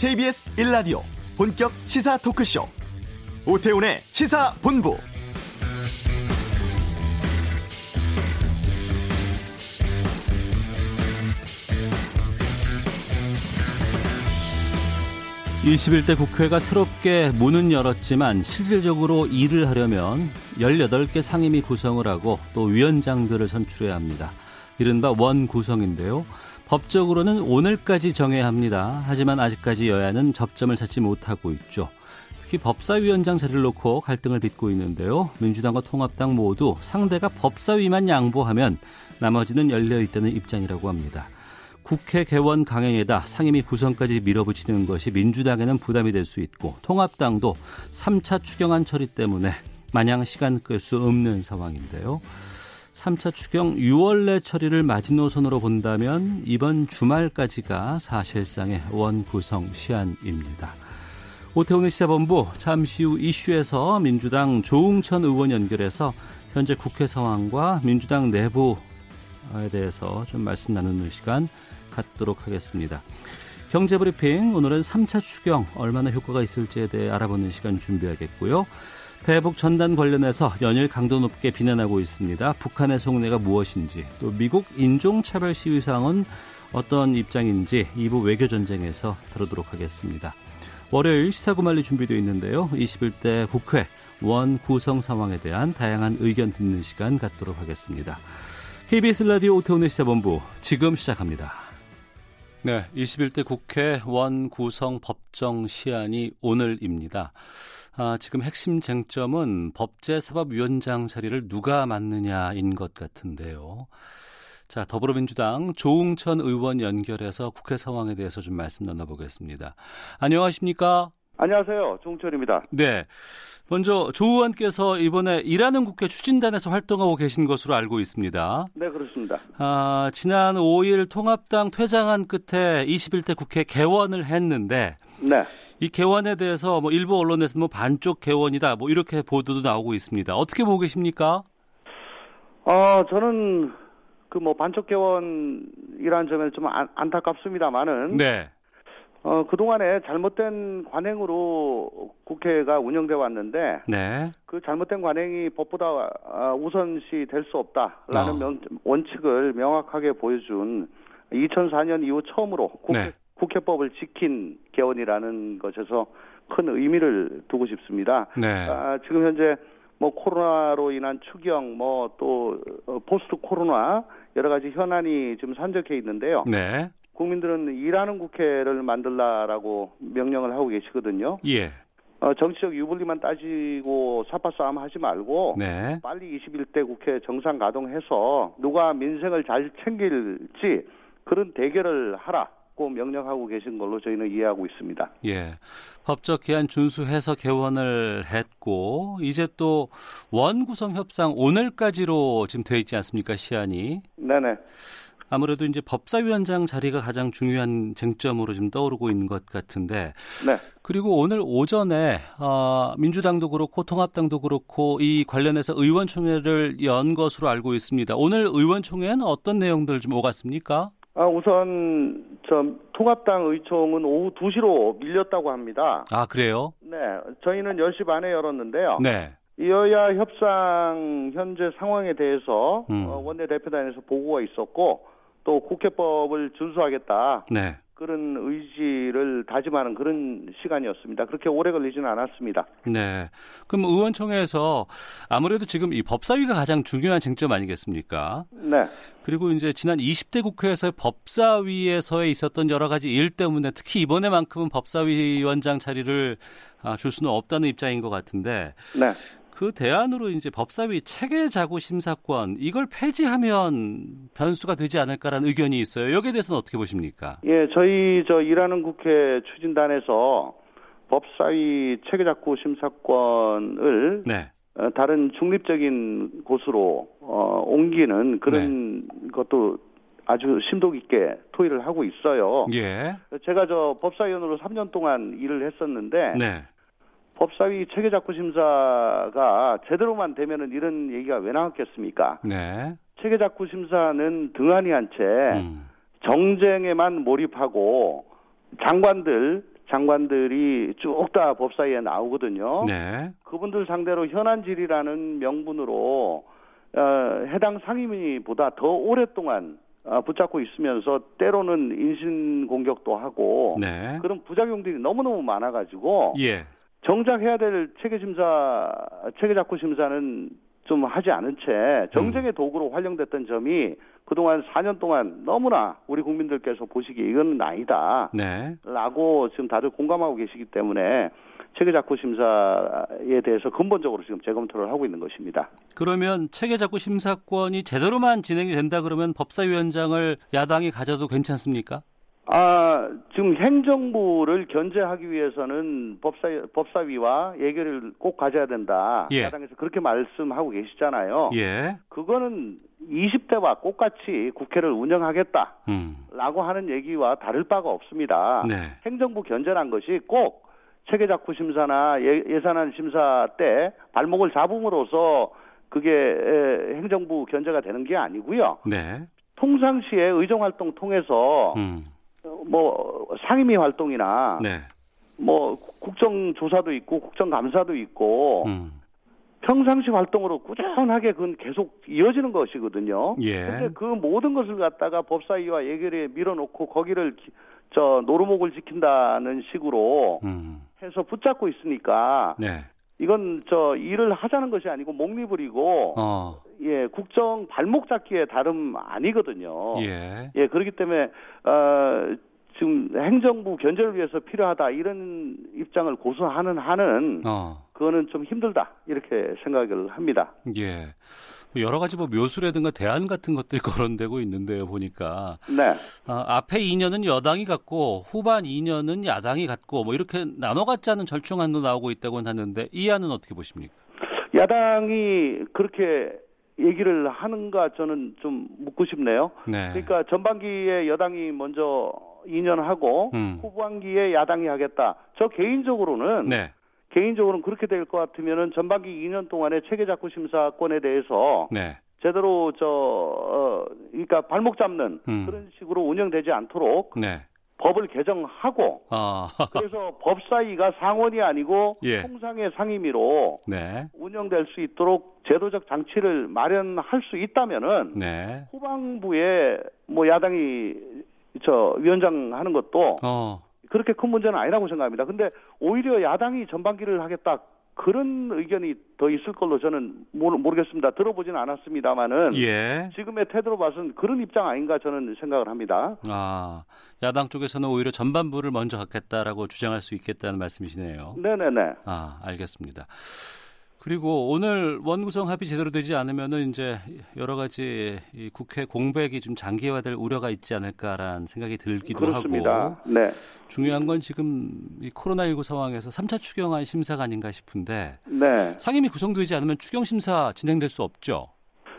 KBS 1라디오 본격 시사 토크쇼. 오태훈의 시사본부. (21대) 국회가 새롭게 문은 열었지만 실질적으로 일을 하려면 (18개) 상임위 구성을 하고 또 위원장들을 선출해야 합니다. 이른바 원구성인데요 법적으로는 오늘까지 정해야 합니다. 하지만 아직까지 여야는 접점을 찾지 못하고 있죠. 특히 법사위원장 자리를 놓고 갈등을 빚고 있는데요. 민주당과 통합당 모두 상대가 법사위만 양보하면 나머지는 열려 있다는 입장이라고 합니다. 국회 개원 강행에다 상임위 구성까지 밀어붙이는 것이 민주당에는 부담이 될 수 있고 통합당도 3차 추경안 처리 때문에 마냥 시간 끌 수 없는 상황인데요. 3차 추경 6월 내 처리를 마지노선으로 본다면 이번 주말까지가 사실상의 원구성 시한입니다. 오태훈의 시사본부 잠시 후 이슈에서 민주당 조웅천 의원 연결해서 현재 국회 상황과 민주당 내부에 대해서 좀 말씀 나누는 시간 갖도록 하겠습니다. 경제브리핑 오늘은 3차 추경 얼마나 효과가 있을지에 대해 알아보는 시간 준비하겠고요. 대북 전단 관련해서 연일 강도 높게 비난하고 있습니다. 북한의 속내가 무엇인지 또 미국 인종차별 시위 상은 어떤 입장인지 2부 외교전쟁에서 다루도록 하겠습니다. 월요일 시사구말리 준비되어 있는데요. 21대 국회 원 구성 상황에 대한 다양한 의견 듣는 시간 갖도록 하겠습니다. KBS 라디오 오태훈의 시사본부 지금 시작합니다. 네, 21대 국회 원 구성 법정 시한이 오늘입니다. 아, 지금 핵심 쟁점은 법제사법위원장 자리를 누가 맡느냐인 것 같은데요. 자, 더불어민주당 조웅천 의원 연결해서 국회 상황에 대해서 좀 말씀 나눠보겠습니다. 안녕하십니까? 안녕하세요. 조웅천입니다. 네. 먼저 조 의원께서 이번에 일하는 국회 추진단에서 활동하고 계신 것으로 알고 있습니다. 네, 그렇습니다. 아, 지난 5일 통합당 퇴장한 끝에 21대 국회 개원을 했는데 네. 이 개원에 대해서 뭐 일부 언론에서 뭐 반쪽 개원이다 뭐 이렇게 보도도 나오고 있습니다. 어떻게 보고 계십니까? 어, 저는 그 뭐 반쪽 개원이라는 점에서 좀 안, 안타깝습니다만은 네. 어, 그동안에 잘못된 관행으로 국회가 운영돼 왔는데 네. 그 잘못된 관행이 법보다 아, 우선시 될 수 없다라는 어. 명, 원칙을 명확하게 보여준 2004년 이후 처음으로 국회, 네. 국회법을 지킨 개원이라는 것에서 큰 의미를 두고 싶습니다. 네. 아, 지금 현재 뭐 코로나로 인한 추경 뭐 또 포스트 코로나 여러 가지 현안이 지금 산적해 있는데요. 네. 국민들은 일하는 국회를 만들라라고 명령을 하고 계시거든요. 예. 어, 정치적 유불리만 따지고 사파 싸움 하지 말고 네. 빨리 21대 국회 정상 가동해서 누가 민생을 잘 챙길지 그런 대결을 하라 고 명령하고 계신 걸로 저희는 이해하고 있습니다. 예. 법적 기한 준수해서 개원을 했고 이제 또 원구성 협상 오늘까지로 지금 돼 있지 않습니까? 시한이. 네 네. 아무래도 이제 법사위원장 자리가 가장 중요한 쟁점으로 지금 떠오르고 있는 것 같은데 네. 그리고 오늘 오전에 어, 민주당도 그렇고 통합당도 그렇고 이 관련해서 의원총회를 연 것으로 알고 있습니다. 오늘 의원총회는 어떤 내용들 좀 오갔습니까? 아, 우선 저 통합당 의총은 오후 2시로 밀렸다고 합니다. 아 그래요? 네. 저희는 10시 반에 열었는데요. 네. 여야 협상 현재 상황에 대해서 음. 어, 원내대표단에서 보고가 있었고 또 국회법을 준수하겠다 네. 그런 의지를 다짐하는 그런 시간이었습니다. 그렇게 오래 걸리지는 않았습니다. 네. 그럼 의원총회에서 아무래도 지금 이 법사위가 가장 중요한 쟁점 아니겠습니까? 네. 그리고 이제 지난 20대 국회에서 법사위에서의 있었던 여러 가지 일 때문에 특히 이번에만큼은 법사위원장 자리를 아, 줄 수는 없다는 입장인 것 같은데 네. 그 대안으로 이제 법사위 체계 자구 심사권 이걸 폐지하면 변수가 되지 않을까라는 의견이 있어요. 여기에 대해서는 어떻게 보십니까? 예, 저희 저 일하는 국회 추진단에서 법사위 체계작구 심사권을 네. 어, 다른 중립적인 곳으로 어, 옮기는 그런 것도 아주 심도 깊게 토의를 하고 있어요. 예. 제가 저 법사위원으로 3년 동안 일을 했었는데 네. 법사위 체계작구 심사가 제대로만 되면은 이런 얘기가 왜 나왔겠습니까? 네. 체계작구 심사는 등한히 한채 음. 정쟁에만 몰입하고 장관들 장관들이 쭉 다 법사위에 나오거든요. 네. 그분들 상대로 현안질이라는 명분으로 어, 해당 상임위보다 더 오랫동안 어, 붙잡고 있으면서 때로는 인신 공격도 하고 네. 그런 부작용들이 너무너무 많아가지고 예. 정작 해야 될 체계 심사, 체계 작후 심사는 좀 하지 않은 채 정쟁의 도구로 활용됐던 점이 그동안 4년 동안 너무나 우리 국민들께서 보시기에 이건 아니다. 네. 라고 지금 다들 공감하고 계시기 때문에 체계 작후 심사에 대해서 근본적으로 지금 재검토를 하고 있는 것입니다. 그러면 체계작구 심사권이 제대로만 진행이 된다 그러면 법사위원장을 야당이 가져도 괜찮습니까? 아, 지금 행정부를 견제하기 위해서는 법사, 법사위와 예결을 꼭 가져야 된다. 예. 야당에서 그렇게 말씀하고 계시잖아요. 예. 그거는 20대와 똑같이 국회를 운영하겠다. 음. 라고 하는 얘기와 다를 바가 없습니다. 네. 행정부 견제란 것이 꼭 체계작후 심사나 예, 예산안 심사 때 발목을 잡음으로써 그게 에, 행정부 견제가 되는 게 아니고요. 네. 통상시에 의정 활동 통해서 음. 뭐 상임위 활동이나 네. 뭐 국정조사도 있고 국정감사도 있고 음. 평상시 활동으로 꾸준하게 그건 계속 이어지는 것이거든요. 예. 근데 그 모든 것을 갖다가 법사위와 예결에 밀어놓고 거기를 기- 저 노루목을 지킨다는 식으로 음. 해서 붙잡고 있으니까 네. 이건 저 일을 하자는 것이 아니고 목리부리고 어. 예 국정 발목 잡기에 다름 아니거든요. 예. 예, 그렇기 때문에 어 지금 행정부 견제를 위해서 필요하다 이런 입장을 고수하는 한은 어. 그거는 좀 힘들다 이렇게 생각을 합니다. 예. 뭐 여러 가지 뭐 묘수라든가 대안 같은 것들이 거론되고 있는데요, 보니까. 네. 아, 앞에 2년은 여당이 갖고 후반 2년은 야당이 갖고 뭐 이렇게 나눠 갖자는 절충안도 나오고 있다고 하는데 이 안은 어떻게 보십니까? 야당이 그렇게 얘기를 하는가 저는 좀 묻고 싶네요. 네. 그러니까 전반기에 여당이 먼저 2년 하고 음. 후반기에 야당이 하겠다. 저 개인적으로는 네. 개인적으로는 그렇게 될 것 같으면은 전반기 2년 동안에 체계 작후 심사권에 대해서 네. 제대로 저 어, 그러니까 발목 잡는 음. 그런 식으로 운영되지 않도록 네. 법을 개정하고 아. 그래서 법사위가 상원이 아니고 예. 통상의 상임위로 네. 운영될 수 있도록 제도적 장치를 마련할 수 있다면은 네. 후반부에 뭐 야당이 저 위원장 하는 것도 어. 그렇게 큰 문제는 아니라고 생각합니다. 근데 오히려 야당이 전반기를 하겠다 그런 의견이 더 있을 걸로 저는 모르, 모르겠습니다. 들어보지는 않았습니다만은 예. 지금의 태도로 봐서는 그런 입장 아닌가 저는 생각을 합니다. 아. 야당 쪽에서는 오히려 전반부를 먼저 갖겠다라고 주장할 수 있겠다는 말씀이시네요. 네네네. 아, 알겠습니다. 그리고 오늘 원구성 합의 제대로 되지 않으면은 이제 여러 가지 이 국회 공백이 좀 장기화될 우려가 있지 않을까라는 생각이 들기도 그렇습니다. 하고 네. 중요한 건 지금 이 코로나19 상황에서 3차 추경안 심사가 아닌가 싶은데 네. 상임위 구성되지 않으면 추경 심사 진행될 수 없죠.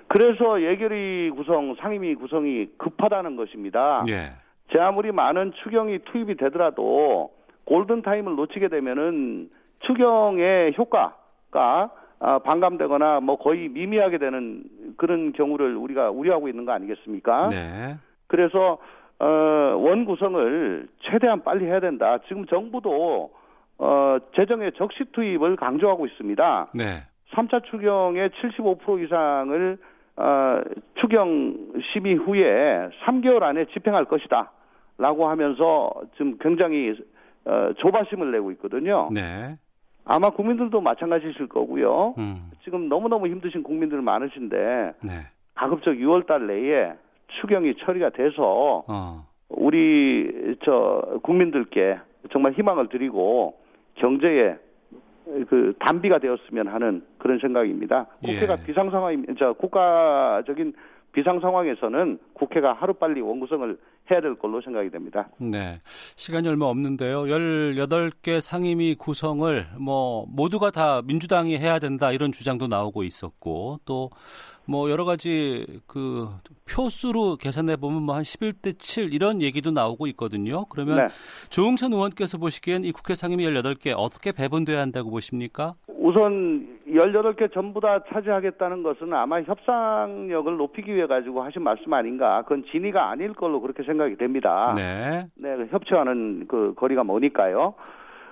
그래서 예결위 구성, 상임위 구성이 급하다는 것입니다. 예. 제 아무리 많은 추경이 투입이 되더라도 골든 타임을 놓치게 되면은 추경의 효과 가 아, 반감되거나 뭐 거의 미미하게 되는 그런 경우를 우리가 우려하고 있는 거 아니겠습니까? 네. 그래서 어, 원 구성을 최대한 빨리 해야 된다. 지금 정부도 어, 재정의 적시 투입을 강조하고 있습니다. 네. 3차 추경의 75% 이상을 어, 추경 심의 후에 3개월 안에 집행할 것이다. 라고 하면서 지금 굉장히 어, 조바심을 내고 있거든요. 네. 아마 국민들도 마찬가지실 거고요. 음. 지금 너무너무 힘드신 국민들 많으신데 네. 가급적 6월 달 내에 추경이 처리가 돼서 어. 우리 저 국민들께 정말 희망을 드리고 경제에 그 단비가 되었으면 하는 그런 생각입니다. 국회가 예. 비상 상황, 저 국가적인 비상 상황에서는 국회가 하루 빨리 원구성을 해야 될 걸로 생각이 됩니다. 네. 시간이 얼마 없는데요. 18개 상임위 구성을 뭐 모두가 다 민주당이 해야 된다 이런 주장도 나오고 있었고 또 뭐 여러 가지 그 표수로 계산해 보면 뭐 한 11대 7 이런 얘기도 나오고 있거든요. 그러면 네. 조응천 의원께서 보시기엔 이 국회 상임위 18개 어떻게 배분돼야 한다고 보십니까? 우선 18개 전부 다 차지하겠다는 것은 아마 협상력을 높이기 위해 가지고 하신 말씀 아닌가. 그건 진의가 아닐 걸로 그렇게 생각이 됩니다. 네. 네, 그 협치와는 그 거리가 머니까요.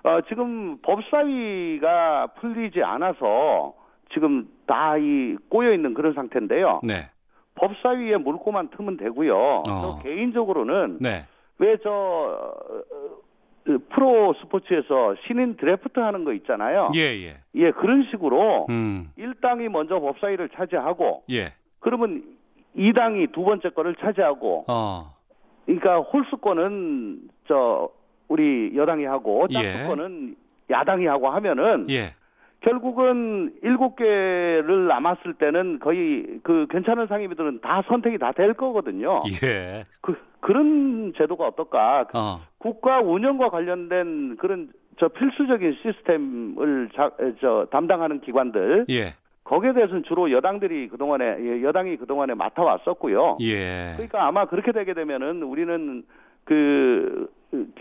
어, 지금 법사위가 풀리지 않아서 지금 다 이 꼬여 있는 그런 상태인데요. 네. 법사위에 물고만 트면 되고요. 어. 저 개인적으로는 네. 왜저 프로 스포츠에서 신인 드래프트 하는 거 있잖아요. 예, 예. 예, 그런 식으로 음. 일당이 먼저 법사위를 차지하고 예. 그러면 이당이 두 번째 거를 차지하고 어. 그러니까 홀수권은 저 우리 여당이 하고 예. 짝수권은 야당이 하고 하면은 예. 결국은 일곱 개를 남았을 때는 거의 그 괜찮은 상임위들은 다 선택이 다 될 거거든요. 예. 그 그런 제도가 어떨까? 어. 국가 운영과 관련된 그런 저 필수적인 시스템을 자, 저 담당하는 기관들 예. 거기에 대해서는 주로 여당들이 그동안에 예, 여당이 그동안에 맡아 왔었고요. 예. 그러니까 아마 그렇게 되게 되면은 우리는 그, 그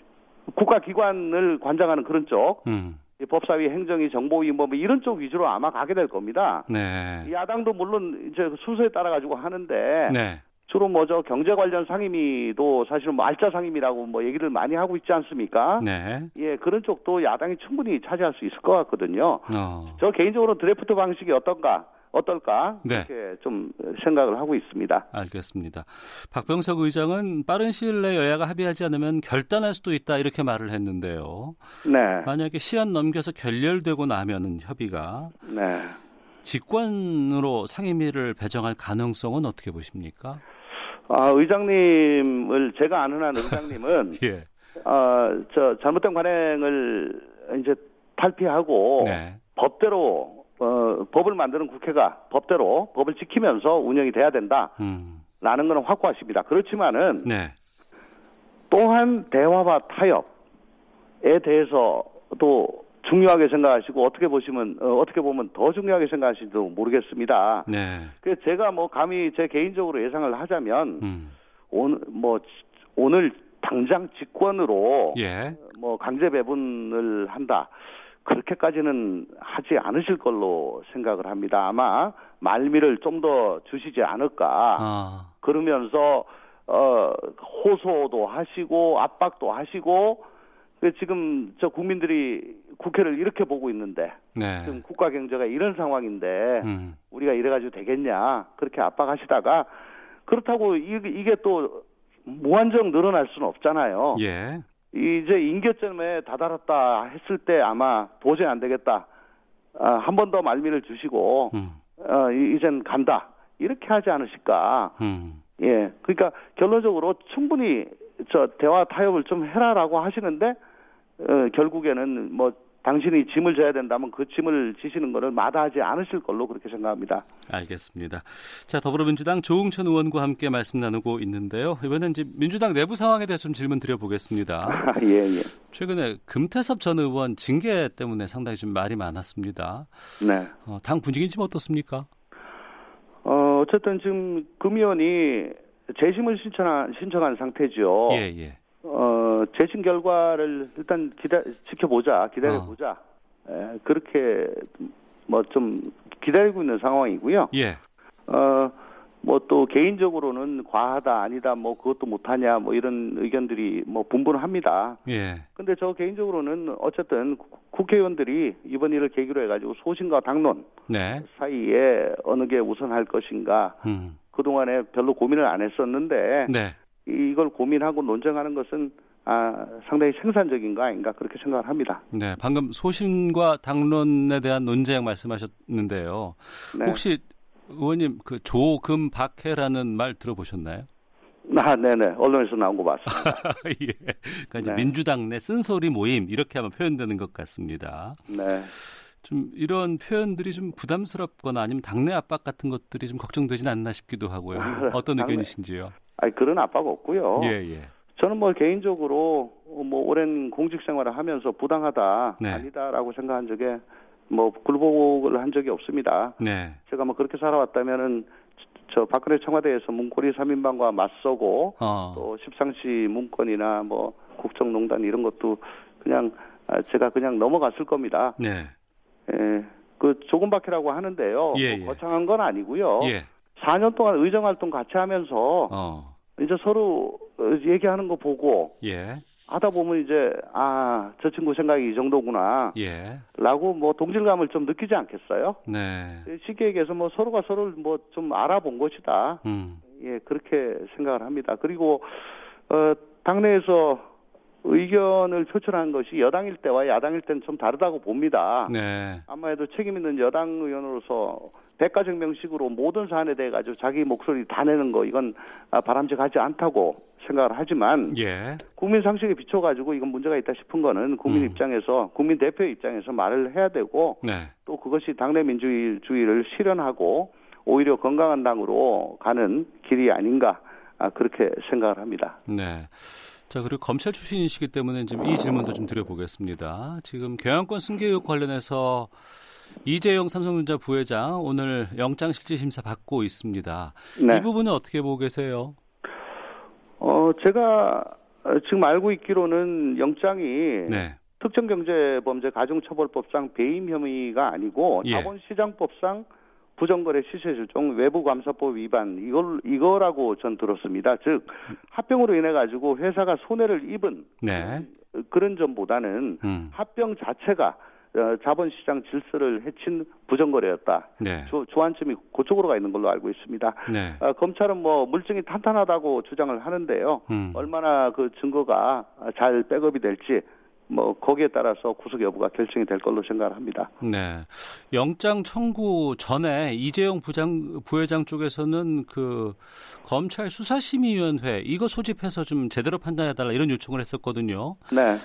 국가 기관을 관장하는 그런 쪽 음. 이 법사위, 행정위, 정보위 뭐 이런 쪽 위주로 아마 가게 될 겁니다. 네. 야당도 물론 이제 순서에 따라 가지고 하는데 네. 주로 뭐저 경제 관련 상임위도 사실은 뭐 알짜 상임위라고 뭐 얘기를 많이 하고 있지 않습니까? 네. 예, 그런 쪽도 야당이 충분히 차지할 수 있을 것 같거든요. 어. 저 개인적으로 드래프트 방식이 어떤가, 어떨까 네. 그렇게 좀 생각을 하고 있습니다. 알겠습니다. 박병석 의장은 빠른 시일 내 여야가 합의하지 않으면 결단할 수도 있다 이렇게 말을 했는데요. 네, 만약에 시한 넘겨서 결렬되고 나면은 협의가 네. 직권으로 상임위를 배정할 가능성은 어떻게 보십니까? 아, 의장님을 제가 아는 한 의장님은 예. 어, 저 잘못된 관행을 이제 탈피하고 네. 법대로 어, 법을 만드는 국회가 법대로 법을 지키면서 운영이 돼야 된다라는 음. 건 확고하십니다. 그렇지만은 네. 또한 대화와 타협에 대해서도 중요하게 생각하시고 어떻게 보시면 어, 어떻게 보면 더 중요하게 생각하실지도 모르겠습니다. 네. 그 제가 뭐 감히 제 개인적으로 예상을 하자면 음. 오늘 뭐 오늘 당장 직권으로 예. 뭐 강제 배분을 한다. 그렇게까지는 하지 않으실 걸로 생각을 합니다. 아마 말미를 좀 더 주시지 않을까. 아. 그러면서 어 호소도 하시고 압박도 하시고 그 지금 저 국민들이 국회를 이렇게 보고 있는데 네. 지금 국가 경제가 이런 상황인데 음. 우리가 이래가지고 되겠냐 그렇게 압박하시다가 그렇다고 이- 이게 또 무한정 늘어날 수는 없잖아요. 예. 이제 임계점에 다다랐다 했을 때 아마 도저히 안 되겠다. 아, 한 번 더 말미를 주시고 음. 어, 이- 이젠 간다. 이렇게 하지 않으실까. 음. 예. 그러니까 결론적으로 충분히 저 대화 타협을 좀 해라라고 하시는데 어, 결국에는 뭐 당신이 짐을 져야 된다면 그 짐을 지시는 거를 마다하지 않으실 걸로 그렇게 생각합니다. 알겠습니다. 자, 더불어민주당 조응천 의원과 함께 말씀 나누고 있는데요. 이번엔 이제 민주당 내부 상황에 대해서 좀 질문 드려보겠습니다. 예, 예. 최근에 금태섭 전 의원 징계 때문에 상당히 좀 말이 많았습니다. 네. 어, 당 분위기는 지금 어떻습니까? 어, 어쨌든 지금 금위원이 재심을 신청한, 신청한 상태죠. 예, 예. 어, 재심 결과를 일단 기다, 지켜보자, 기다려보자. 에, 그렇게 뭐 좀 기다리고 있는 상황이고요. 예. 어, 뭐 또 개인적으로는 과하다, 아니다, 뭐 그것도 못하냐, 뭐 이런 의견들이 뭐 분분합니다. 예. 근데 저 개인적으로는 어쨌든 국- 국회의원들이 이번 일을 계기로 해가지고 소신과 당론 네. 사이에 어느 게 우선할 것인가 음. 그동안에 별로 고민을 안 했었는데 네. 이걸 고민하고 논쟁하는 것은 아, 상당히 생산적인 거 아닌가 그렇게 생각을 합니다. 네. 방금 소신과 당론에 대한 논쟁 말씀하셨는데요. 네. 혹시 의원님 그 조금 박해라는 말 들어보셨나요? 아, 네네. 언론에서 나온 거 봤습니다. 예. 그러니까 이제 네. 민주당 내 쓴소리 모임 이렇게 하면 표현되는 것 같습니다. 네. 좀 이런 표현들이 좀 부담스럽거나 아니면 당내 압박 같은 것들이 좀 걱정되진 않나 싶기도 하고요. 어떤 당내- 의견이신지요? 아니, 그런 압박 없고요. 예, 예. 저는 뭐 개인적으로 뭐 오랜 공직 생활을 하면서 부당하다, 네. 아니다라고 생각한 적에 뭐 굴복을 한 적이 없습니다. 네. 제가 뭐 그렇게 살아왔다면은 저 박근혜 청와대에서 문고리 3인방과 맞서고 어. 또 십상시 문건이나 뭐 국정농단 이런 것도 그냥 아, 제가 그냥 넘어갔을 겁니다. 네. 예, 그 조금밖에라고 하는데요. 예, 뭐 예. 거창한 건 아니고요. 예. 4년 동안 의정 활동 같이 하면서 어. 이제 서로 어, 얘기하는 거 보고 예. 하다 보면 이제 아 저 친구 생각이 이 정도구나 예. 라고 뭐 동질감을 좀 느끼지 않겠어요? 네. 쉽게 얘기해서 뭐 서로가 서로를 뭐 좀 알아본 것이다. 음. 예, 그렇게 생각을 합니다. 그리고 어 당내에서 의견을 표출한 것이 여당일 때와 야당일 때는 좀 다르다고 봅니다. 네. 아마도 책임 있는 여당 의원으로서 백가정명식으로 모든 사안에 대해 가지고 자기 목소리 다 내는 거 이건 아, 바람직하지 않다고 생각을 하지만 예. 국민 상식에 비춰 가지고 이건 문제가 있다 싶은 거는 국민 음. 입장에서 국민 대표 입장에서 말을 해야 되고 네. 또 그것이 당내 민주주의를 실현하고 오히려 건강한 당으로 가는 길이 아닌가 아, 그렇게 생각을 합니다. 네. 자, 그리고 검찰 출신이시기 때문에 지금 이 질문도 좀 드려보겠습니다. 지금 경영권 승계 의혹 관련해서 이재용 삼성전자 부회장 오늘 영장 실질 심사 받고 있습니다. 네. 이 부분은 어떻게 보고 계세요? 어, 제가 어, 지금 알고 있기로는 영장이 네. 특정경제범죄 가중처벌법상 배임 혐의가 아니고 예. 자본시장법상 부정거래 시세 조정 외부 감사법 위반 이걸 이거라고 전 들었습니다. 즉 합병으로 인해 가지고 회사가 손해를 입은 네. 그런 점보다는 음. 합병 자체가 어, 자본시장 질서를 해친 부정거래였다. 네. 조, 조안점이 그쪽으로 가 있는 걸로 알고 있습니다. 네. 어, 검찰은 뭐 물증이 탄탄하다고 주장을 하는데요. 음. 얼마나 그 증거가 잘 백업이 될지 뭐 거기에 따라서 구속 여부가 결정이 될 걸로 생각을 합니다. 네. 영장 청구 전에 이재용 부장 부회장 쪽에서는 그 검찰 수사심의위원회 이거 소집해서 좀 제대로 판단해 달라 이런 요청을 했었거든요. 네.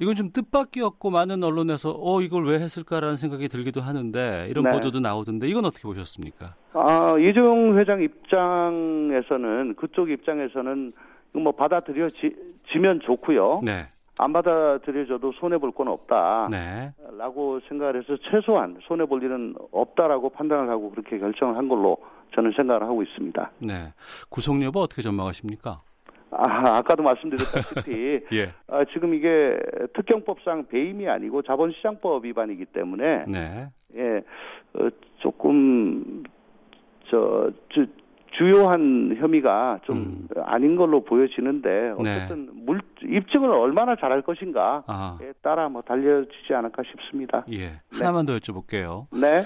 이건 좀 뜻밖이었고 많은 언론에서 어 이걸 왜 했을까라는 생각이 들기도 하는데 이런 네. 보도도 나오던데 이건 어떻게 보셨습니까? 아, 이재용 회장 입장에서는 그쪽 입장에서는 이거 뭐 받아들여지면 좋고요. 네. 안 받아들여져도 손해 볼 건 없다. 네. 라고 생각을 해서 최소한 손해 볼 일은 없다라고 판단을 하고 그렇게 결정을 한 걸로 저는 생각을 하고 있습니다. 네. 구속 여부 어떻게 전망하십니까? 아, 아까도 말씀드렸다시피 예. 아, 지금 이게 특경법상 배임이 아니고 자본시장법 위반이기 때문에 네. 예, 어, 조금 저 주, 주요한 혐의가 좀 음. 아닌 걸로 보여지는데 네. 어쨌든 물 입증을 얼마나 잘할 것인가에 아. 따라 뭐 달려지지 않을까 싶습니다. 예. 하나만 더 여쭤볼게요. 네,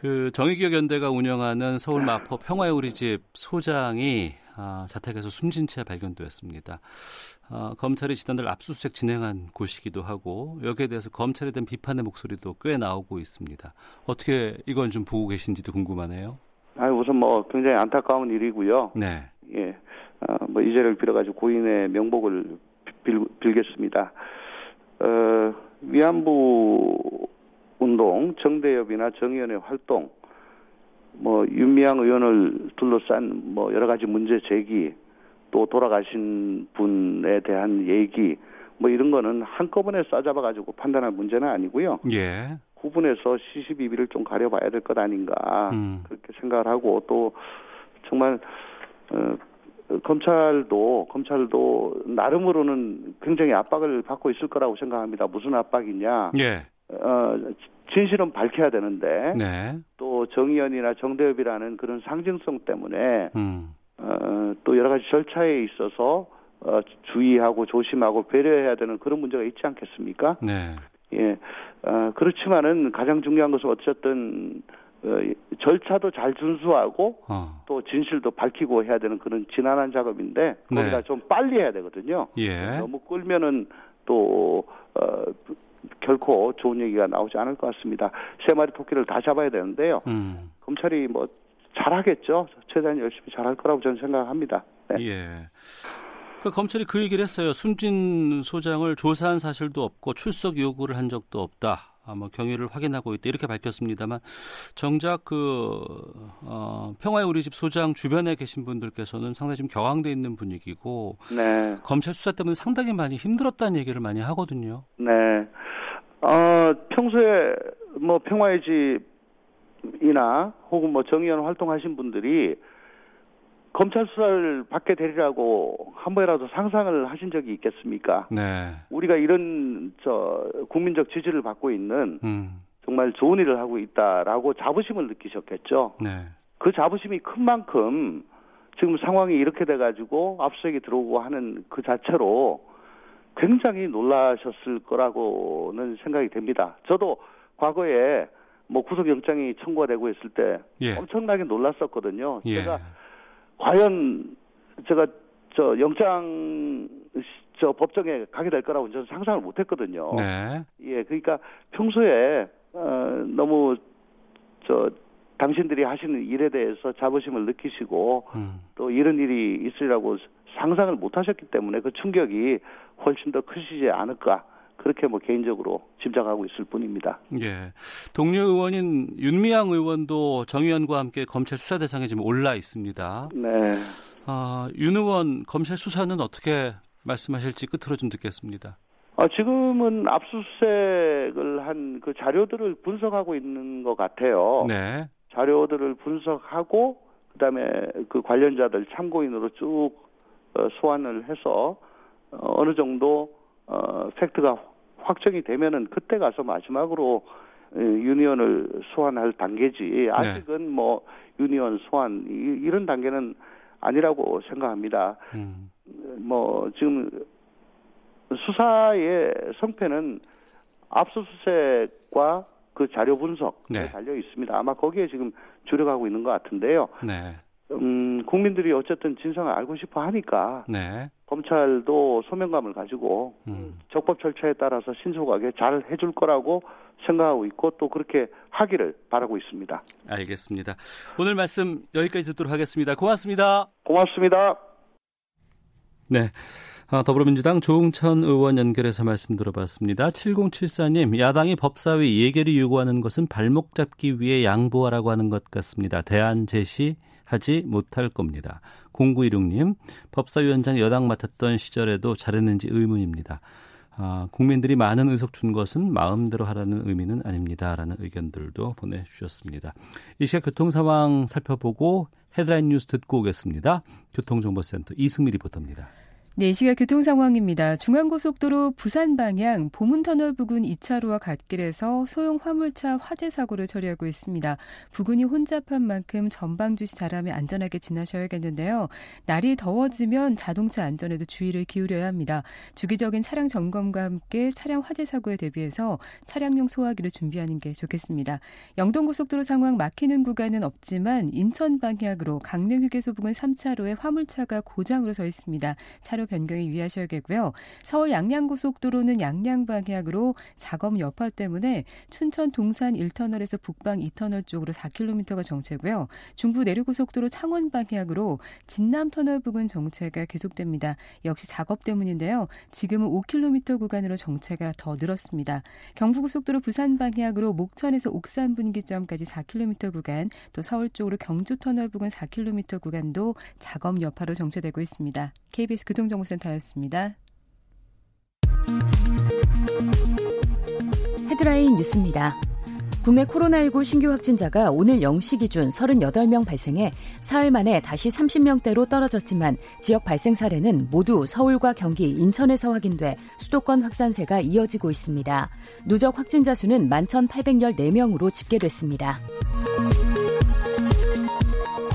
그 정의기억 연대가 운영하는 서울 마포 평화의 우리 집 소장이 아, 자택에서 숨진 채 발견되었습니다. 아, 검찰이 지난달 압수수색 진행한 곳이기도 하고 여기에 대해서 검찰에 대한 비판의 목소리도 꽤 나오고 있습니다. 어떻게 이건 좀 보고 계신지도 궁금하네요. 아 우선 뭐 굉장히 안타까운 일이고요. 네, 예, 어, 뭐 이제를 빌어가지고 고인의 명복을 빌, 빌겠습니다. 어, 위안부 운동, 정대협이나 정의연의 활동, 뭐 윤미향 의원을 둘러싼 뭐 여러 가지 문제 제기, 또 돌아가신 분에 대한 얘기, 뭐 이런 거는 한꺼번에 싸잡아 가지고 판단할 문제는 아니고요. 예, 구분해서 시시비비를 좀 가려봐야 될 것 아닌가 음. 그렇게 생각을 하고 또 정말 어, 검찰도 검찰도 나름으로는 굉장히 압박을 받고 있을 거라고 생각합니다. 무슨 압박이냐? 예, 어, 진실은 밝혀야 되는데 네, 또 정의연이나 정대협이라는 그런 상징성 때문에 음, 어, 또 여러 가지 절차에 있어서 어, 주의하고 조심하고 배려해야 되는 그런 문제가 있지 않겠습니까? 네, 예, 어, 그렇지만은 가장 중요한 것은 어쨌든 어, 절차도 잘 준수하고 어, 또 진실도 밝히고 해야 되는 그런 지난한 작업인데 거기다 네. 좀 빨리 해야 되거든요. 예, 너무 끌면은 또 어, 결코 좋은 얘기가 나오지 않을 것 같습니다. 세 마리 토끼를 다 잡아야 되는데요. 음, 검찰이 뭐 잘하겠죠. 최대한 열심히 잘할 거라고 저는 생각합니다. 네. 예. 그 검찰이 그 얘기를 했어요. 숨진 소장을 조사한 사실도 없고 출석 요구를 한 적도 없다. 아마 경위를 확인하고 있다 이렇게 밝혔습니다만 정작 그 어, 평화의 우리 집 소장 주변에 계신 분들께서는 상당히 좀 격앙돼 있는 분위기고 네. 검찰 수사 때문에 상당히 많이 힘들었다는 얘기를 많이 하거든요. 네. 어, 평소에 뭐 평화의 집이나 혹은 뭐 정의원 활동하신 분들이 검찰 수사를 받게 되리라고 한 번이라도 상상을 하신 적이 있겠습니까? 네. 우리가 이런 저 국민적 지지를 받고 있는 음. 정말 좋은 일을 하고 있다라고 자부심을 느끼셨겠죠. 네. 그 자부심이 큰 만큼 지금 상황이 이렇게 돼가지고 압수수색이 들어오고 하는 그 자체로 굉장히 놀라셨을 거라고는 생각이 됩니다. 저도 과거에 뭐 구속영장이 청구가 되고 있을 때 예. 엄청나게 놀랐었거든요. 예. 제가 과연 제가 저 영장 저 법정에 가게 될 거라고 저는 상상을 못 했거든요. 네. 예, 그러니까 평소에 어, 너무 저 당신들이 하시는 일에 대해서 자부심을 느끼시고 음. 또 이런 일이 있으리라고 상상을 못 하셨기 때문에 그 충격이 훨씬 더 크시지 않을까 그렇게 뭐 개인적으로 짐작하고 있을 뿐입니다. 예. 동료 의원인 윤미향 의원도 정 의원과 함께 검찰 수사 대상에 지금 올라 있습니다. 네. 아, 윤 의원 검찰 수사는 어떻게 말씀하실지 끝으로 좀 듣겠습니다. 아, 지금은 압수수색을 한 그 자료들을 분석하고 있는 것 같아요. 네. 자료들을 분석하고 그다음에 그 관련자들 참고인으로 쭉 어, 소환을 해서 어, 어느 정도 어, 팩트가 확정이 되면은 그때 가서 마지막으로 에, 유니언을 소환할 단계지 아직은 뭐 유니언 소환 이, 이런 단계는 아니라고 생각합니다. 음. 뭐 지금 수사의 성패는 압수수색과 그 자료 분석에 네. 달려 있습니다. 아마 거기에 지금 주력하고 있는 것 같은데요. 네. 음, 국민들이 어쨌든 진상을 알고 싶어 하니까 네. 검찰도 소명감을 가지고 음. 적법 절차에 따라서 신속하게 잘 해줄 거라고 생각하고 있고 또 그렇게 하기를 바라고 있습니다. 알겠습니다. 오늘 말씀 여기까지 듣도록 하겠습니다. 고맙습니다. 고맙습니다. 네. 아, 더불어민주당 조웅천 의원 연결해서 말씀 들어봤습니다. 7074님, 야당이 법사위 예결위 요구하는 것은 발목 잡기 위해 양보하라고 하는 것 같습니다. 대안 제시 하지 못할 겁니다. 0916님, 법사위원장 여당 맡았던 시절에도 잘했는지 의문입니다. 아, 국민들이 많은 의석 준 것은 마음대로 하라는 의미는 아닙니다. 라는 의견들도 보내주셨습니다. 이 시각 교통 상황 살펴보고 헤드라인 뉴스 듣고 오겠습니다. 교통정보센터 이승미 리포터입니다. 네, 이 시각 교통 상황입니다. 중앙고속도로 부산 방향 보문터널 부근 2차로와 갓길에서 소형 화물차 화재 사고를 처리하고 있습니다. 부근이 혼잡한 만큼 전방 주시 잘하며 안전하게 지나셔야겠는데요. 날이 더워지면 자동차 안전에도 주의를 기울여야 합니다. 주기적인 차량 점검과 함께 차량 화재 사고에 대비해서 차량용 소화기를 준비하는 게 좋겠습니다. 영동고속도로 상황 막히는 구간은 없지만 인천 방향으로 강릉 휴게소 부근 3차로에 화물차가 고장으로 서 있습니다. 차로 변경에 유의하셔야겠고요. 서울 양양고속도로는 양양 방향으로 작업 여파 때문에 춘천 동산 1터널에서 북방 2터널 쪽으로 4km가 정체고요. 중부 내륙고속도로 창원 방향으로 진남 터널 부근 정체가 계속됩니다. 역시 작업 때문인데요. 지금은 5km 구간으로 정체가 더 늘었습니다. 경부고속도로 부산 방향으로 목천에서 옥산 분기점까지 4km 구간, 또 서울 쪽으로 경주 터널 부근 4km 구간도 작업 여파로 정체되고 있습니다. KBS 교통정 보센터였습니다. 헤드라인 뉴스입니다. 국내 코로나19 신규 확진자가 오늘 0시 기준 38명 발생해 사흘 만에 다시 30명대로 떨어졌지만 지역 발생 사례는 모두 서울과 경기, 인천에서 확인돼 수도권 확산세가 이어지고 있습니다. 누적 확진자 수는 11,814명으로 집계됐습니다.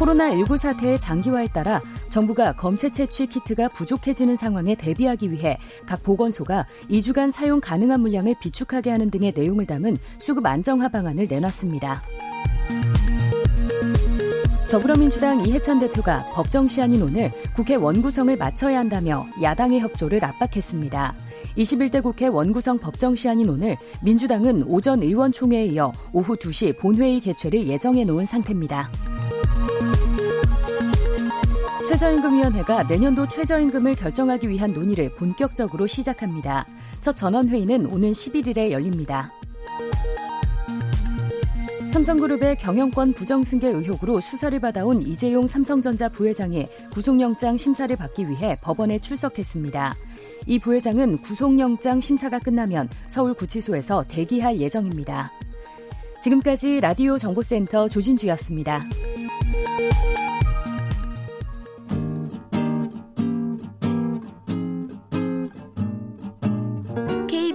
코로나19 사태의 장기화에 따라 정부가 검체 채취 키트가 부족해지는 상황에 대비하기 위해 각 보건소가 2주간 사용 가능한 물량을 비축하게 하는 등의 내용을 담은 수급 안정화 방안을 내놨습니다. 더불어민주당 이해찬 대표가 법정 시한인 오늘 국회 원구성을 마쳐야 한다며 야당의 협조를 압박했습니다. 21대 국회 원구성 법정 시한인 오늘 민주당은 오전 의원총회에 이어 오후 2시 본회의 개최를 예정해 놓은 상태입니다. 최저임금위원회가 내년도 최저임금을 결정하기 위한 논의를 본격적으로 시작합니다. 첫 전원회의는 오는 11일에 열립니다. 삼성그룹의 경영권 부정승계 의혹으로 수사를 받아온 이재용 삼성전자 부회장이 구속영장 심사를 받기 위해 법원에 출석했습니다. 이 부회장은 구속영장 심사가 끝나면 서울구치소에서 대기할 예정입니다. 지금까지 라디오 정보센터 조진주였습니다.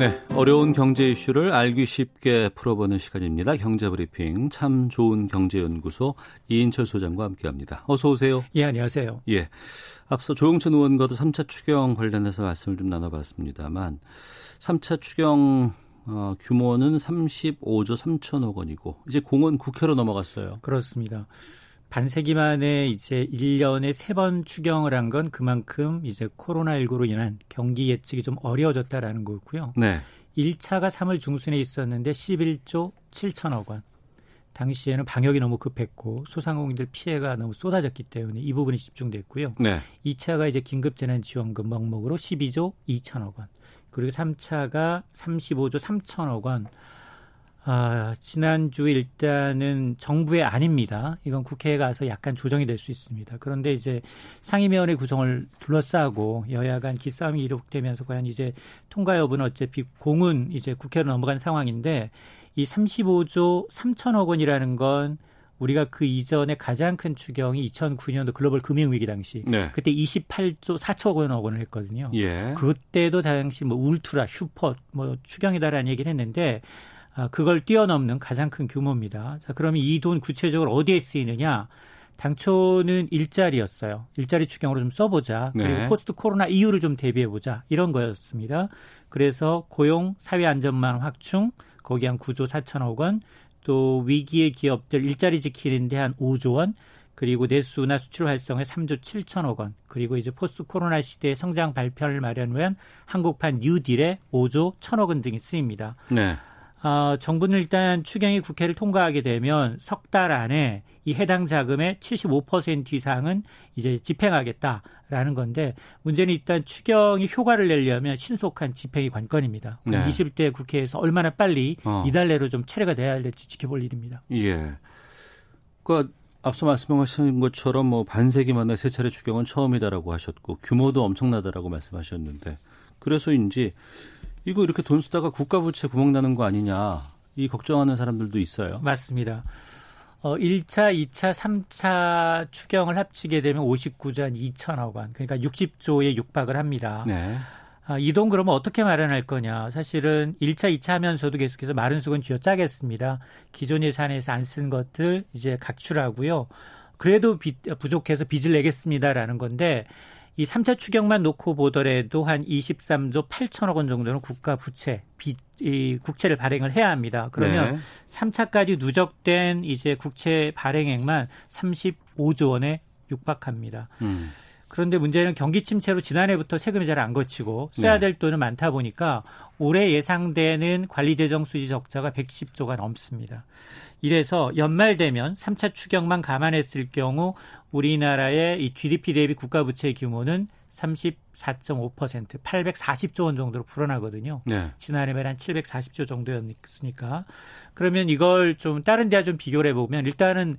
네, 어려운 경제 이슈를 알기 쉽게 풀어보는 시간입니다. 경제브리핑 참 좋은 경제연구소 이인철 소장과 함께합니다. 어서 오세요. 예, 안녕하세요. 예, 앞서 조용천 의원과도 3차 추경 관련해서 말씀을 좀 나눠봤습니다만 3차 추경 어, 규모는 35조 3천억 원이고 이제 공은 국회로 넘어갔어요. 그렇습니다. 반세기 만에 이제 1년에 세 번 추경을 한 건 그만큼 이제 코로나19로 인한 경기 예측이 좀 어려워졌다라는 거고요. 네. 1차가 3월 중순에 있었는데 11조 7천억 원. 당시에는 방역이 너무 급했고 소상공인들 피해가 너무 쏟아졌기 때문에 이 부분이 집중됐고요. 네. 2차가 이제 긴급 재난 지원금 명목으로 12조 2천억 원. 그리고 3차가 35조 3천억 원. 아, 지난주 일단은 정부의 아닙니다. 이건 국회에 가서 약간 조정이 될 수 있습니다. 그런데 이제 상임위원회 구성을 둘러싸고 여야 간 기싸움이 이룩되면서 과연 이제 통과 여부는 어차피 공은 이제 국회로 넘어간 상황인데 이 35조 3천억 원이라는 건 우리가 그 이전에 가장 큰 추경이 2009년도 글로벌 금융위기 당시 네. 그때 28조 4천억 원을 했거든요. 예. 그때도 당시 뭐 울트라, 슈퍼 뭐 추경이다라는 얘기를 했는데 아, 그걸 뛰어넘는 가장 큰 규모입니다. 자, 그러면 이 돈 구체적으로 어디에 쓰이느냐? 당초는 일자리였어요. 일자리 추경으로 좀 써보자. 그리고 네. 포스트 코로나 이후를 좀 대비해보자. 이런 거였습니다. 그래서 고용, 사회 안전망 확충, 거기 한 9조 4천억 원, 또 위기의 기업들 일자리 지키는데 한 5조 원, 그리고 내수나 수출 활성에 3조 7천억 원, 그리고 이제 포스트 코로나 시대의 성장 발표를 마련 위한 한국판 뉴딜에 5조 1천억 원 등이 쓰입니다. 네. 어, 정부는 일단 추경이 국회를 통과하게 되면 석 달 안에 이 해당 자금의 75% 이상은 이제 집행하겠다라는 건데 문제는 일단 추경이 효과를 내려면 신속한 집행이 관건입니다. 네. 20대 국회에서 얼마나 빨리 어. 이달 내로 좀 체례가 돼야 될지 지켜볼 일입니다. 예. 그 앞서 말씀하신 것처럼 뭐 반세기 만에 세 차례 추경은 처음이다라고 하셨고 규모도 엄청나다라고 말씀하셨는데 그래서인지 이거 이렇게 돈 쓰다가 국가 부채 구멍 나는 거 아니냐 이 걱정하는 사람들도 있어요. 맞습니다. 어, 1차, 2차, 3차 추경을 합치게 되면 59조 한 2천억 원, 그러니까 60조에 육박을 합니다. 네. 아, 이 돈 그러면 어떻게 마련할 거냐. 사실은 1차, 2차 하면서도 계속해서 마른 수건 쥐어짜겠습니다. 기존 예산에서 안 쓴 것들 이제 각출하고요. 그래도 비, 부족해서 빚을 내겠습니다라는 건데 이 3차 추경만 놓고 보더라도 한 23조 8천억 원 정도는 국가 부채, 빚, 이 국채를 발행을 해야 합니다. 그러면 네. 3차까지 누적된 이제 국채 발행액만 35조 원에 육박합니다. 음. 그런데 문제는 경기 침체로 지난해부터 세금이 잘 안 거치고 써야 네. 될 돈은 많다 보니까 올해 예상되는 관리재정 수지 적자가 110조가 넘습니다. 이래서 연말 되면 3차 추경만 감안했을 경우 우리나라의 이 GDP 대비 국가 부채 규모는 34.5% 840조 원 정도로 불어나거든요. 네. 지난해만 한 740조 정도였으니까 그러면 이걸 좀 다른 데와 좀 비교를 해보면 일단은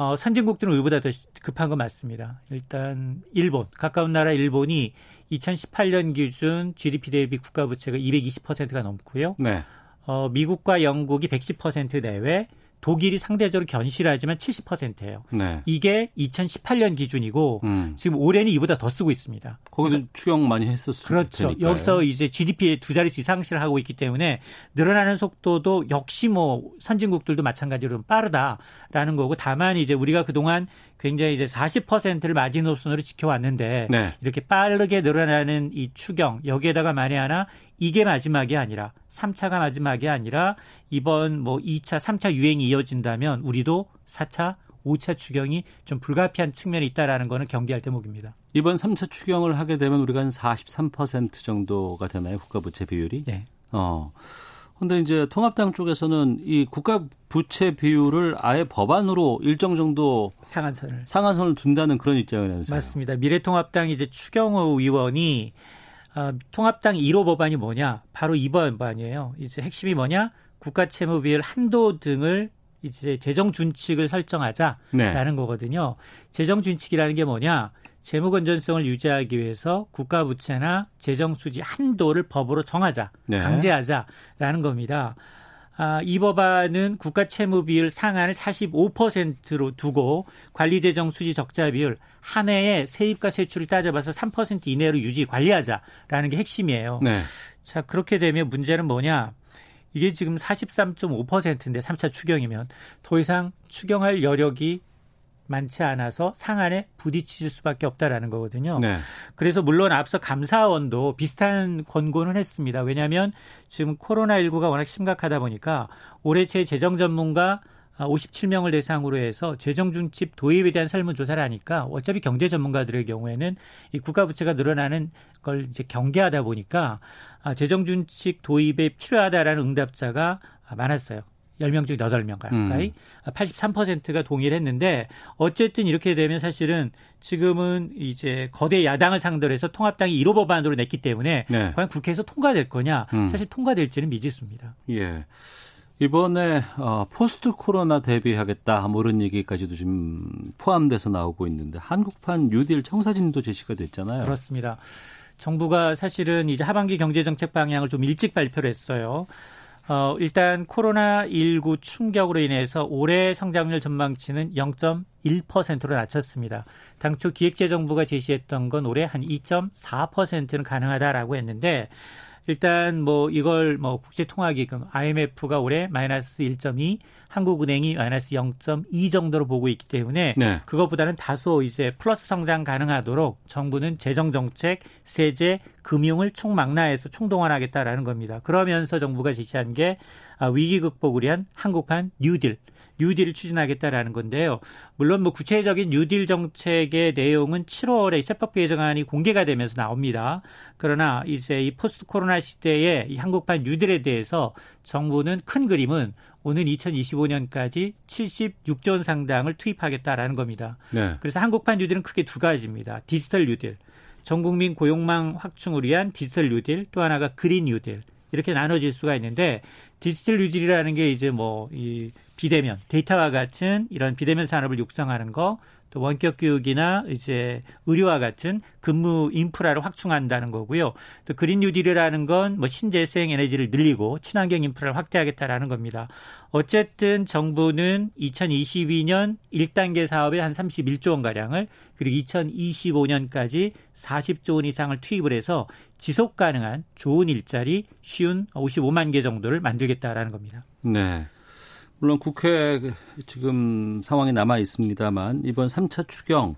어, 선진국들은 우리보다 더 급한 건 맞습니다. 일단 일본 가까운 나라 일본이 2018년 기준 GDP 대비 국가 부채가 220%가 넘고요. 네. 어, 미국과 영국이 110% 내외, 독일이 상대적으로 견실하지만 70%예요. 네. 이게 2018년 기준이고 음. 지금 올해는 이보다 더 쓰고 있습니다. 거기도 추경 많이 했었을 그렇죠. 테니까요. 여기서 이제 GDP의 두 자릿수 이상씩을 하고 있기 때문에 늘어나는 속도도 역시 뭐 선진국들도 마찬가지로 좀 빠르다라는 거고 다만 이제 우리가 그동안 굉장히 이제 40%를 마지노선으로 지켜왔는데 네. 이렇게 빠르게 늘어나는 이 추경 여기에다가 만에 하나 이게 마지막이 아니라 3차가 마지막이 아니라 이번 뭐 2차, 3차 유행이 이어진다면 우리도 4차, 5차 추경이 좀 불가피한 측면이 있다라는 거는 경계할 대목입니다. 이번 3차 추경을 하게 되면 우리가 한 43% 정도가 되나요? 국가 부채 비율이? 네. 어. 근데 이제 통합당 쪽에서는 이 국가 부채 비율을 아예 법안으로 일정 정도 상한선을 상한선을 둔다는 그런 입장이라면서요. 맞습니다. 미래통합당 이제 추경호 의원이 어, 통합당 1호 법안이 뭐냐? 바로 이번 법안이에요. 이제 핵심이 뭐냐? 국가 채무 비율 한도 등을 이제 재정 준칙을 설정하자라는 네. 거거든요. 재정 준칙이라는 게 뭐냐? 재무 건전성을 유지하기 위해서 국가 부채나 재정 수지 한도를 법으로 정하자, 네. 강제하자라는 겁니다. 아, 이 법안은 국가 채무 비율 상한을 45%로 두고 관리 재정 수지 적자 비율 한 해에 세입과 세출을 따져봐서 3% 이내로 유지 관리하자라는 게 핵심이에요. 네. 자, 그렇게 되면 문제는 뭐냐? 이게 지금 43.5%인데 3차 추경이면 더 이상 추경할 여력이 많지 않아서 상한에 부딪힐 수밖에 없다라는 거거든요. 네. 그래서 물론 앞서 감사원도 비슷한 권고는 했습니다. 왜냐하면 지금 코로나19가 워낙 심각하다 보니까 올해 제 재정 전문가 57명을 대상으로 해서 재정 준칙 도입에 대한 설문조사를 하니까 어차피 경제 전문가들의 경우에는 이 국가 부채가 늘어나는 걸 이제 경계하다 보니까 재정 준칙 도입에 필요하다라는 응답자가 많았어요. 10명 중 8명 가까이 음. 83%가 동의를 했는데 어쨌든 이렇게 되면 사실은 지금은 이제 거대 야당을 상대로 해서 통합당이 1호 법안으로 냈기 때문에 네. 과연 국회에서 통과될 거냐 음. 사실 통과될지는 미지수입니다. 예. 이번에 어, 포스트 코로나 대비하겠다 뭐 이런 얘기까지도 지금 포함돼서 나오고 있는데 한국판 뉴딜 청사진도 제시가 됐잖아요. 그렇습니다. 정부가 사실은 이제 하반기 경제정책 방향을 좀 일찍 발표를 했어요. 어, 일단 코로나19 충격으로 인해서 올해 성장률 전망치는 0.1%로 낮췄습니다. 당초 기획재정부가 제시했던 건 올해 한 2.4%는 가능하다라고 했는데 일단 뭐 이걸 뭐 국제통화기금 IMF가 올해 마이너스 1.2, 한국은행이 마이너스 0.2 정도로 보고 있기 때문에 네. 그것보다는 다소 이제 플러스 성장 가능하도록 정부는 재정 정책, 세제, 금융을 총망라해서 총동원하겠다라는 겁니다. 그러면서 정부가 지시한 게 아, 위기 극복을 위한 한국판 뉴딜 뉴딜을 추진하겠다라는 건데요. 물론 뭐 구체적인 뉴딜 정책의 내용은 7월에 세법 개정안이 공개가 되면서 나옵니다. 그러나 이제 이 포스트 코로나 시대에 이 한국판 뉴딜에 대해서 정부는 큰 그림은 오는 2025년까지 76조 원 상당을 투입하겠다라는 겁니다. 네. 그래서 한국판 뉴딜은 크게 두 가지입니다. 디지털 뉴딜, 전 국민 고용망 확충을 위한 디지털 뉴딜, 또 하나가 그린 뉴딜. 이렇게 나눠질 수가 있는데 디지털 뉴딜이라는 게 이제 뭐 이 비대면 데이터와 같은 이런 비대면 산업을 육성하는 거, 또 원격 교육이나 이제 의료와 같은 근무 인프라를 확충한다는 거고요. 또 그린 뉴딜이라는 건 뭐 신재생 에너지를 늘리고 친환경 인프라를 확대하겠다라는 겁니다. 어쨌든 정부는 2022년 1단계 사업에 한 31조 원 가량을 그리고 2025년까지 40조 원 이상을 투입을 해서 지속 가능한 좋은 일자리 쉬운 55만 개 정도를 만들겠다라는 겁니다. 네. 물론 국회 지금 상황이 남아 있습니다만 이번 3차 추경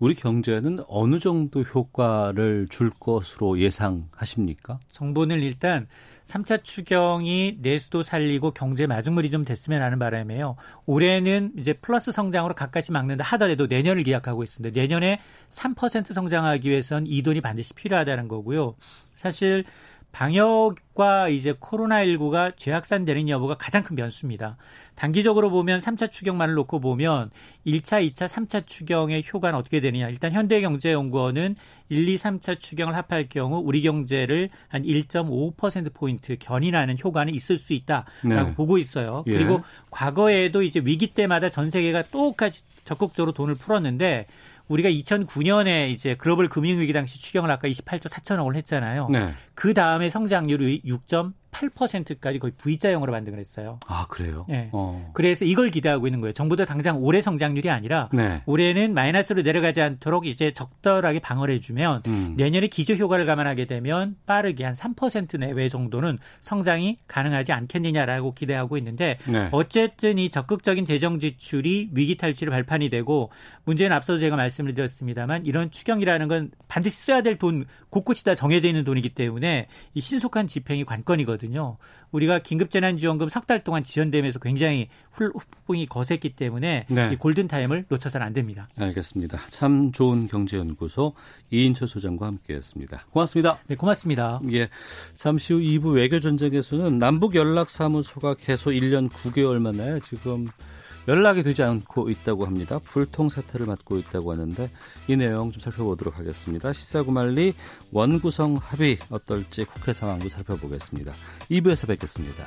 우리 경제는 어느 정도 효과를 줄 것으로 예상하십니까? 정부는 일단 3차 추경이 내수도 살리고 경제 마중물이 좀 됐으면 하는 바람에요. 올해는 이제 플러스 성장으로 가까이 막는다 하더라도 내년을 기약하고 있습니다. 내년에 3% 성장하기 위해선 이 돈이 반드시 필요하다는 거고요. 사실 방역과 이제 코로나19가 재확산되는 여부가 가장 큰 변수입니다. 단기적으로 보면 3차 추경만을 놓고 보면 1차, 2차, 3차 추경의 효과는 어떻게 되느냐. 일단 현대경제연구원은 1, 2, 3차 추경을 합할 경우 우리 경제를 한 1.5%포인트 견인하는 효과는 있을 수 있다라고 네. 보고 있어요. 예. 그리고 과거에도 이제 위기 때마다 전 세계가 똑같이 적극적으로 돈을 풀었는데 우리가 2009년에 이제 글로벌 금융위기 당시 추경을 아까 28조 4천억을 했잖아요. 네. 그 다음에 성장률이 8%까지 거의 V자형으로 만들어 냈어요. 아, 그래요? 네. 어. 그래서 이걸 기대하고 있는 거예요. 정부도 당장 올해 성장률이 아니라 네. 올해는 마이너스로 내려가지 않도록 이제 적절하게 방어를 해주면 음. 내년에 기저 효과를 감안하게 되면 빠르게 한 3% 내외 정도는 성장이 가능하지 않겠느냐라고 기대하고 있는데 네. 어쨌든 이 적극적인 재정 지출이 위기 탈출의 발판이 되고 문제는 앞서도 제가 말씀을 드렸습니다만 이런 추경이라는 건 반드시 써야 될 돈 곳곳이 다 정해져 있는 돈이기 때문에 이 신속한 집행이 관건이거든요. 있거든요. 우리가 긴급재난지원금 석 달 동안 지연되면서 굉장히 후폭이 거셌기 때문에 네. 이 골든타임을 놓쳐서는 안 됩니다. 알겠습니다. 참 좋은 경제연구소 이인철 소장과 함께했습니다. 고맙습니다. 네, 고맙습니다. 예, 잠시 후 2부 외교전쟁에서는 남북연락사무소가 계속 1년 9개월 만에 지금 연락이 되지 않고 있다고 합니다. 불통 사태를 맞고 있다고 하는데 이 내용 좀 살펴보도록 하겠습니다. 시사구말리 원구성 합의 어떨지 국회 상황도 살펴보겠습니다. 2부에서 뵙겠습니다.